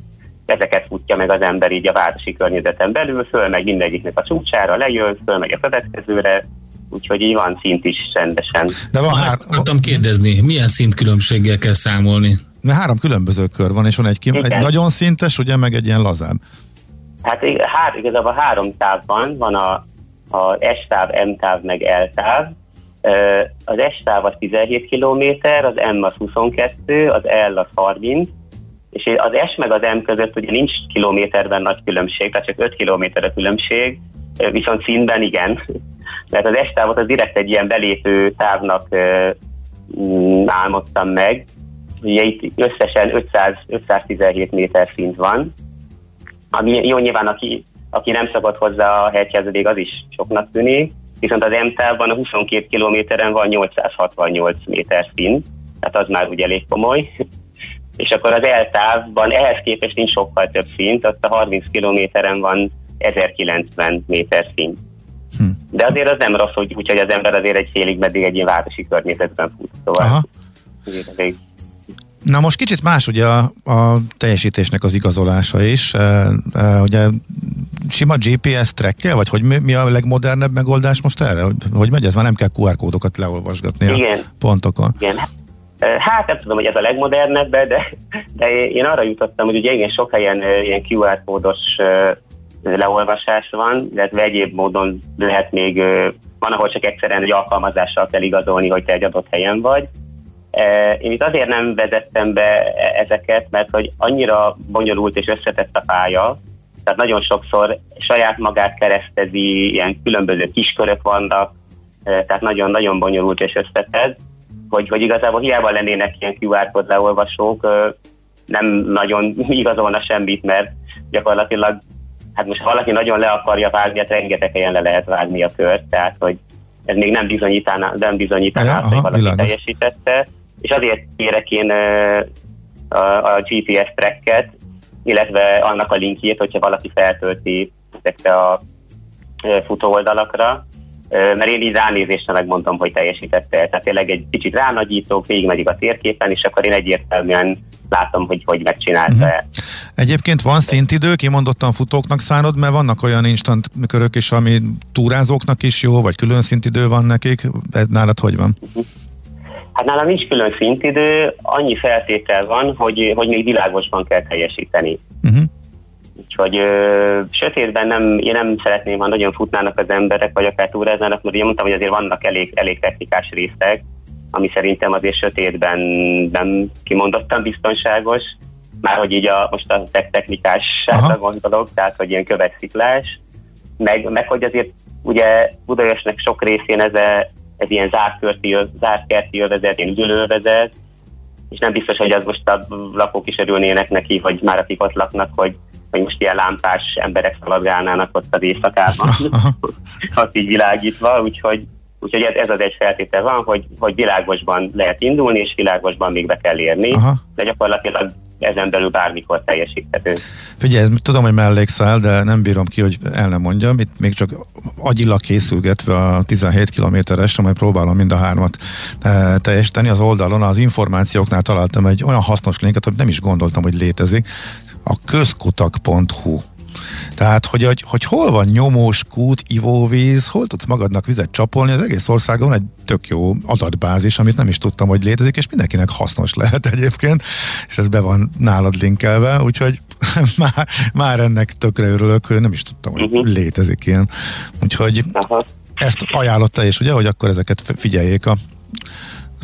ezeket futja meg az ember így a városi környezeten belül, fölmegy mindegyiknek a csúcsára, lejön, fölmegy a következőre, úgyhogy így van szint is rendesen. De van hár... akartam kérdezni, milyen szintkülönbséggel kell számolni? Mert három különböző kör van, és van egy, kim, egy nagyon szintes, ugye, meg egy ilyen lazább. Hát hár, igazából három táv van, van a, a S-táv, M-táv, meg L-táv. Az S-táv az 17 km, az M az 22, az L az 30, és az S meg az M között ugye nincs kilométerben nagy különbség, tehát csak 5 kilométer a különbség, viszont színben igen. Mert az S távot az direkt egy ilyen belépő távnak álmodtam meg, ugye itt összesen 500, 517 méter szint van, ami jó nyilván, aki, aki nem szokott hozzá a hegyhez, az is soknak tűnik, viszont az M távban a 22 kilométeren van 868 méter szint, tehát az már ugye elég komoly, és akkor az eltávban ehhez képest nincs sokkal több szint, ott a 30 kilométeren van 1090 méter szint. Hm. De azért az nem rossz, hogy, úgyhogy az ember azért egy félig meddig egy ilyen városi környezetben fut. Szóval Aha. Na most kicsit más ugye a, a teljesítésnek az igazolása is. E, e, ugye sima GPS trackkel, vagy hogy mi, mi a legmodernebb megoldás most erre? Hogy, hogy megy ez? Már nem kell QR kódokat leolvasgatni Igen. a pontokon. Igen, Hát nem tudom, hogy ez a legmodernebb, de, de én arra jutottam, hogy ugye igen, sok helyen ilyen QR kódos leolvasás van, illetve egyéb módon lehet még, van, ahol csak egyszerűen egy alkalmazással kell igazolni, hogy te egy adott helyen vagy. Én itt azért nem vezettem be e, ezeket, mert hogy annyira bonyolult és összetett a pálya, tehát nagyon sokszor saját magát keresztezi, ilyen különböző kiskörök vannak, tehát nagyon-nagyon bonyolult és összetett, hogy, hogy igazából hiába lennének ilyen QR kód leolvasók, nem nagyon igazolna semmit, mert gyakorlatilag, hát most ha valaki nagyon le akarja vágni, hát rengeteg helyen le lehet vágni a kört, tehát hogy ez még nem bizonyítaná, nem bizonyítaná ja, hogy valaki világos. teljesítette, és azért kérek én a, a GPS tracket, illetve annak a linkjét, hogyha valaki feltölti ezekre a futó oldalakra, mert én így ránézésre megmondom, hogy teljesítette. Tehát tényleg egy kicsit ránagyítok, végigmegyik a térképen, és akkor én egyértelműen látom, hogy hogy megcsinálta uh-huh. Egyébként van szintidő, kimondottan futóknak szánod, mert vannak olyan instant körök is, ami túrázóknak is jó, vagy külön szintidő van nekik. Ez nálad hogy van? Uh-huh. Hát nálam nincs külön szintidő, annyi feltétel van, hogy, hogy még világosban kell teljesíteni. Uh-huh. Úgyhogy ö, sötétben nem, én nem szeretném, ha nagyon futnának az emberek, vagy akár túráznának, mert ugye mondtam, hogy azért vannak elég, elég technikás részek, ami szerintem azért sötétben nem kimondottan biztonságos, már hogy így a, most a technikásságra gondolok, tehát hogy ilyen követsziklás, meg, meg hogy azért ugye Budaörsnek sok részén ez, a, ez ilyen zárt, zárt kerti övezet, ilyen üdülővezet, és nem biztos, hogy az most a lakók is örülnének neki, vagy már akik ott laknak, hogy hogy most ilyen lámpás emberek szaladgálnának ott az éjszakában, ott így világítva, úgyhogy, úgyhogy ez, ez az egy feltétel van, hogy, hogy világosban lehet indulni, és világosban még be kell érni, Aha. de gyakorlatilag ezen belül bármikor teljesíthető. Figyelj, tudom, hogy mellékszál, de nem bírom ki, hogy el nem mondjam. Itt még csak agyilag készülgetve a 17 kilométeresre, majd próbálom mind a hármat e, teljesíteni. Az oldalon az információknál találtam egy olyan hasznos linket, hogy nem is gondoltam, hogy létezik a közkutak.hu. Tehát, hogy, hogy, hogy hol van nyomós kút, ivóvíz, hol tudsz magadnak vizet csapolni, az egész országon egy tök jó adatbázis, amit nem is tudtam, hogy létezik, és mindenkinek hasznos lehet egyébként, és ez be van nálad linkelve, úgyhogy már, már ennek tökre örülök, hogy nem is tudtam, hogy uh-huh. létezik ilyen. Úgyhogy Aha. ezt ajánlotta is, ugye, hogy akkor ezeket figyeljék a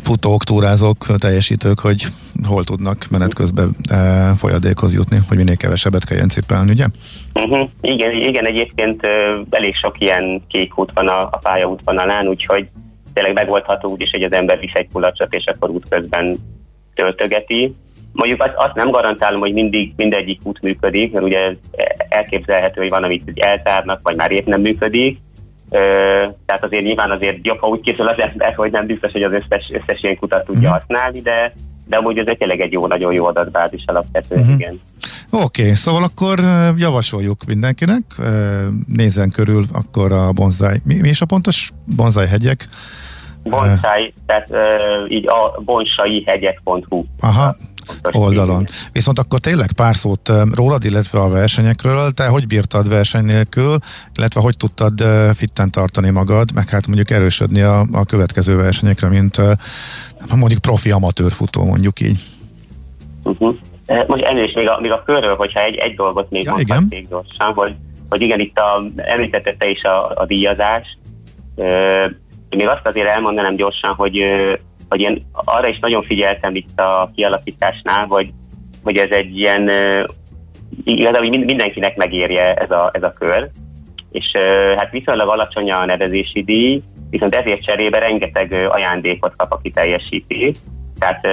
futók, túrázók, teljesítők, hogy hol tudnak menet közben e, folyadékhoz jutni, hogy minél kevesebbet kelljen cipelni, ugye? Uh-huh. Igen, igen, egyébként elég sok ilyen kék út van a, a pályaútvonalán, úgyhogy tényleg megoldható úgy is, hogy az ember visz egy kulacsot, és akkor útközben töltögeti. Mondjuk azt, azt nem garantálom, hogy mindig mindegyik út működik, mert ugye elképzelhető, hogy van, amit eltárnak, vagy már épp nem működik, tehát azért nyilván azért jobb, ha úgy készül az ember, hogy nem biztos, hogy az összes, összes ilyen kutat tudja uh-huh. használni, de, de amúgy ez tényleg egy jó, nagyon jó adatbázis alapvetően, uh-huh. igen. Oké, okay, szóval akkor javasoljuk mindenkinek, nézzen körül akkor a bonzai, mi, mi is a pontos bonzai hegyek? Bonsai, tehát így a bonsai-hegyek.hu. Aha, oldalon. Viszont akkor tényleg pár szót rólad, illetve a versenyekről. Te hogy bírtad verseny nélkül, illetve hogy tudtad fitten tartani magad, meg hát mondjuk erősödni a, a következő versenyekre, mint mondjuk profi amatőr futó, mondjuk így. Uh-huh. Most elnézést még a, még a körről, hogyha egy, egy dolgot még ja, mondhatnék gyorsan, hogy, hogy igen, itt a, említette te is a, a díjazás. Még azt azért elmondanám gyorsan, hogy hogy én arra is nagyon figyeltem itt a kialakításnál, hogy, hogy ez egy ilyen, igazából mindenkinek megérje ez a, ez a kör, és hát viszonylag alacsony a nevezési díj, viszont ezért cserébe rengeteg ajándékot kap, aki teljesíti. Tehát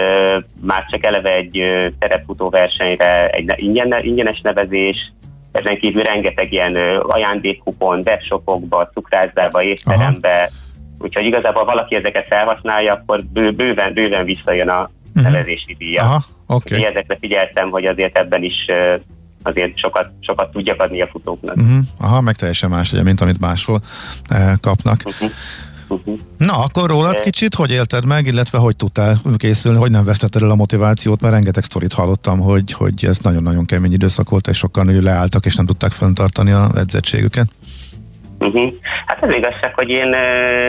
már csak eleve egy terepfutó versenyre egy ingyen, ingyenes nevezés, ezen kívül rengeteg ilyen ajándékkupon, webshopokba, cukrászdába, étterembe, Aha Úgyhogy igazából valaki ezeket felhasználja, akkor bő, bőven, bőven visszajön a nevezési díja. Aha, okay. ezekre figyeltem, hogy azért ebben is azért sokat, sokat tudjak adni a futóknak. Uh-huh. Aha, meg teljesen más ugye, mint amit máshol eh, kapnak. Uh-huh. Uh-huh. Na, akkor rólad kicsit, hogy élted meg, illetve hogy tudtál készülni, hogy nem vesztetted el a motivációt, mert rengeteg sztorit hallottam, hogy, hogy ez nagyon-nagyon kemény időszak volt, és sokan leálltak, és nem tudták fenntartani a edzettségüket. Uh-huh. Hát az igazság, hogy én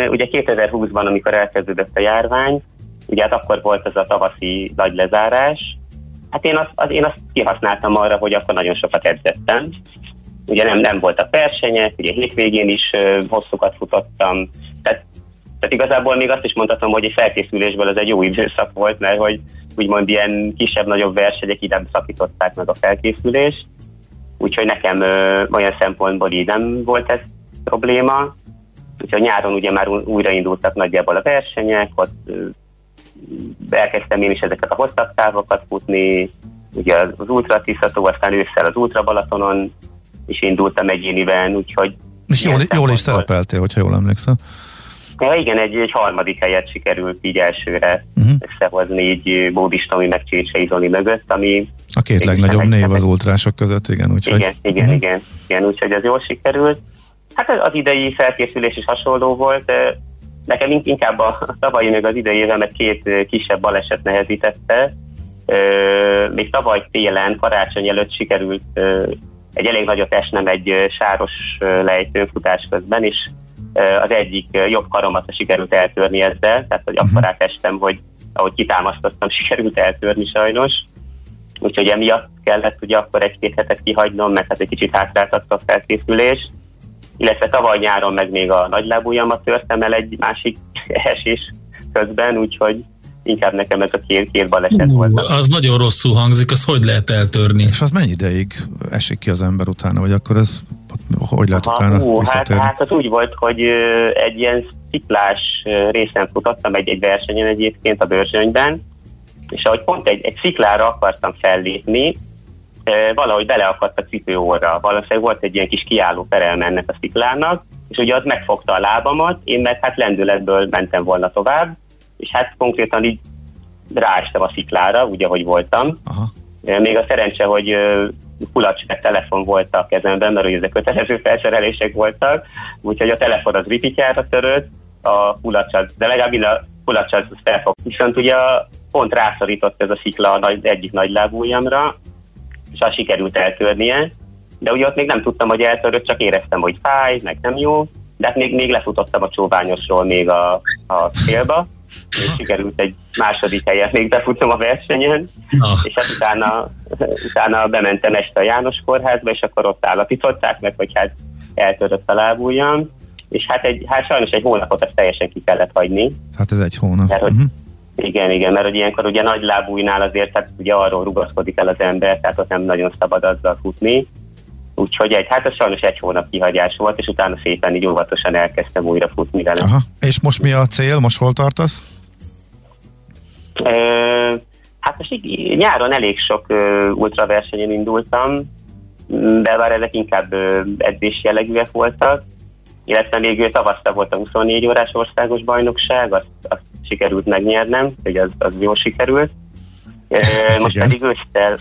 ugye 2020-ban, amikor elkezdődött a járvány, ugye hát akkor volt ez a tavaszi nagy lezárás, hát én azt, az, én azt kihasználtam arra, hogy akkor nagyon sokat edzettem. Ugye nem, nem voltak versenyek, ugye hétvégén is hosszukat futottam, tehát, tehát igazából még azt is mondhatom, hogy egy felkészülésből ez egy jó időszak volt, mert hogy úgymond ilyen kisebb-nagyobb versenyek így nem szakították meg a felkészülést, úgyhogy nekem ö, olyan szempontból így nem volt ez probléma. Úgyhogy nyáron ugye már újraindultak nagyjából a versenyek, ott elkezdtem én is ezeket a hosszabb távokat futni, ugye az Ultra Tiszató, aztán ősszel az Ultra Balatonon is indultam egyéniben, úgyhogy... És jól, jól is szerepeltél, hogyha jól emlékszem. Ja, igen, egy, egy harmadik helyet sikerült így elsőre uh-huh. összehozni így Bódis Tomi meg Csécsei Zoli mögött, ami... A két legnagyobb név az ultrások között, igen, úgyhogy... Igen, igen, uh-huh. igen, igen, úgyhogy ez jól sikerült. Hát az idei felkészülés is hasonló volt. Nekem inkább a tavalyi meg az idei évemet két kisebb baleset nehezítette. Még tavaly télen, karácsony előtt sikerült egy elég nagyot esnem egy sáros lejtőfutás közben, és az egyik jobb karomat sikerült eltörni ezzel, tehát hogy uh-huh. akkor estem, hogy ahogy kitámasztottam, sikerült eltörni sajnos. Úgyhogy emiatt kellett ugye akkor egy-két hetet kihagynom, mert hát egy kicsit hátráltatta a felkészülést illetve tavaly nyáron meg még a nagylábújamat törtem el egy másik esés közben, úgyhogy inkább nekem ez a két, két baleset uh, volt. Az nagyon rosszul hangzik, az hogy lehet eltörni? És az mennyi ideig esik ki az ember utána, vagy akkor ez hogy lehet Aha, utána ú, hát, hát az úgy volt, hogy egy ilyen sziklás részen futottam egy, egy versenyen egyébként a Börzsönyben, és ahogy pont egy, egy sziklára akartam fellépni, valahogy beleakadt a cipőóra. Valószínűleg volt egy ilyen kis kiálló perelme ennek a sziklának, és ugye az megfogta a lábamat, én meg hát lendületből mentem volna tovább, és hát konkrétan így ráestem a sziklára, ugye, hogy voltam. Aha. Még a szerencse, hogy kulacs telefon volt a kezemben, mert ugye ezek kötelező felszerelések voltak, úgyhogy a telefon az ripityára törött, a kulacs az, de legalább a kulacs az felfog. Viszont ugye pont rászorított ez a szikla a nagy, egyik nagy lábújamra, és azt sikerült eltörnie, de ugye ott még nem tudtam, hogy eltörött, csak éreztem, hogy fáj, meg nem jó, de hát még, még lefutottam a csóványosról még a, a célba, és sikerült egy második helyet még befutnom a versenyen, ah. és hát utána, utána bementem este a János kórházba, és akkor ott állapították meg, hogy hát eltörött a lábújam, és hát, egy, hát sajnos egy hónapot ezt teljesen ki kellett hagyni. Hát ez egy hónap. Mert, hogy, uh-huh. Igen, igen, mert ilyenkor ugye nagy lábújnál azért hát ugye arról rugaszkodik el az ember, tehát ott nem nagyon szabad azzal futni. Úgyhogy egy, hát ez sajnos egy hónap kihagyás volt, és utána szépen így óvatosan elkezdtem újra futni vele. Aha. És most mi a cél? Most hol tartasz? Ö, hát most így, nyáron elég sok ö, ultraversenyen indultam, de már ezek inkább ö, edzés jellegűek voltak, illetve még tavasztal volt a 24 órás országos bajnokság, azt, azt sikerült megnyernem, hogy az, az jól sikerült. Most Igen. pedig ősszel,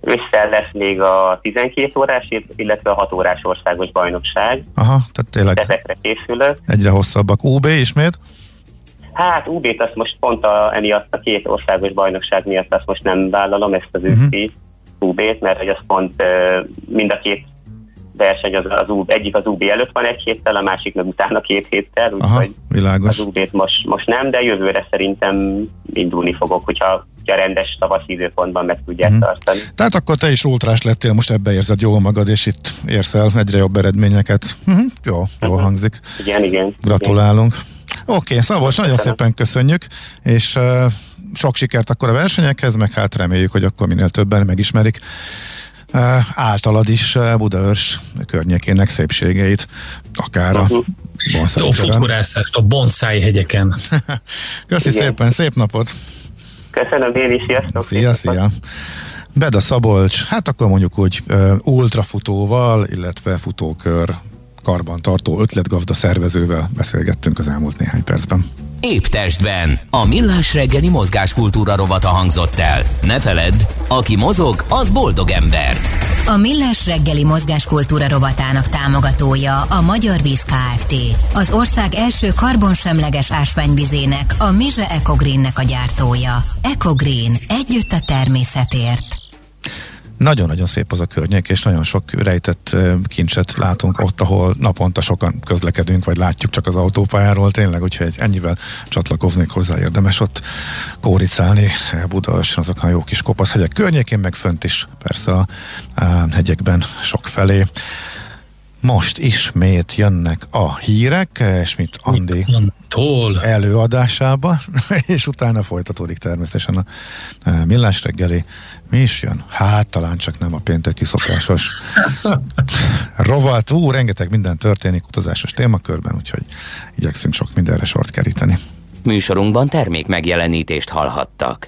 ősszel lesz még a 12 órás, illetve a 6 órás országos bajnokság. Aha, tehát tényleg Ezekre készülök. Egyre hosszabbak. UB ismét? Hát UB-t azt most pont a, emiatt a két országos bajnokság miatt azt most nem vállalom, ezt az uh-huh. őszi UB-t, mert hogy az pont mind a két verseny az, az UB, egyik az UB előtt van egy héttel, a másik meg utána két héttel, úgyhogy az UB-t most, most nem, de jövőre szerintem indulni fogok, hogyha a rendes tavaszi időpontban meg tudják uh-huh. tartani. Tehát akkor te is ultrás lettél, most ebbe érzed jól magad, és itt érsz el egyre jobb eredményeket. Uh-huh. Jó, jól uh-huh. hangzik. Igen, igen. Gratulálunk. Oké, okay, Szabos, nagyon szépen köszönjük, és uh, sok sikert akkor a versenyekhez, meg hát reméljük, hogy akkor minél többen megismerik általad is Budaörs környékének szépségeit, akár a uh-huh. Jó futkorászást a bonsai hegyeken. Köszi Igen. szépen, szép napot! Köszönöm én is, sziasztok! Szia, szia! Beda Szabolcs, hát akkor mondjuk úgy uh, ultrafutóval, illetve futókör karbantartó ötletgazda szervezővel beszélgettünk az elmúlt néhány percben. Épp testben. A millás reggeli mozgáskultúra rovata hangzott el. Ne feledd, aki mozog, az boldog ember. A millás reggeli mozgáskultúra rovatának támogatója a Magyar Víz Kft. Az ország első karbonsemleges ásványvizének, a Mize Ecogreennek a gyártója. Ecogreen. Együtt a természetért. Nagyon-nagyon szép az a környék, és nagyon sok rejtett kincset látunk ott, ahol naponta sokan közlekedünk, vagy látjuk csak az autópályáról, tényleg, úgyhogy ennyivel csatlakoznék hozzá, érdemes ott kóricálni Budaörsön, azok a jó kis kopaszhegyek környékén, meg fönt is persze a, a hegyekben sok felé. Most ismét jönnek a hírek, és mit Andi Tól. előadásába, és utána folytatódik természetesen a millás reggeli. Mi is jön? Hát talán csak nem a pénteki szokásos rovat. Ú, rengeteg minden történik utazásos témakörben, úgyhogy igyekszünk sok mindenre sort keríteni. Műsorunkban termék megjelenítést hallhattak.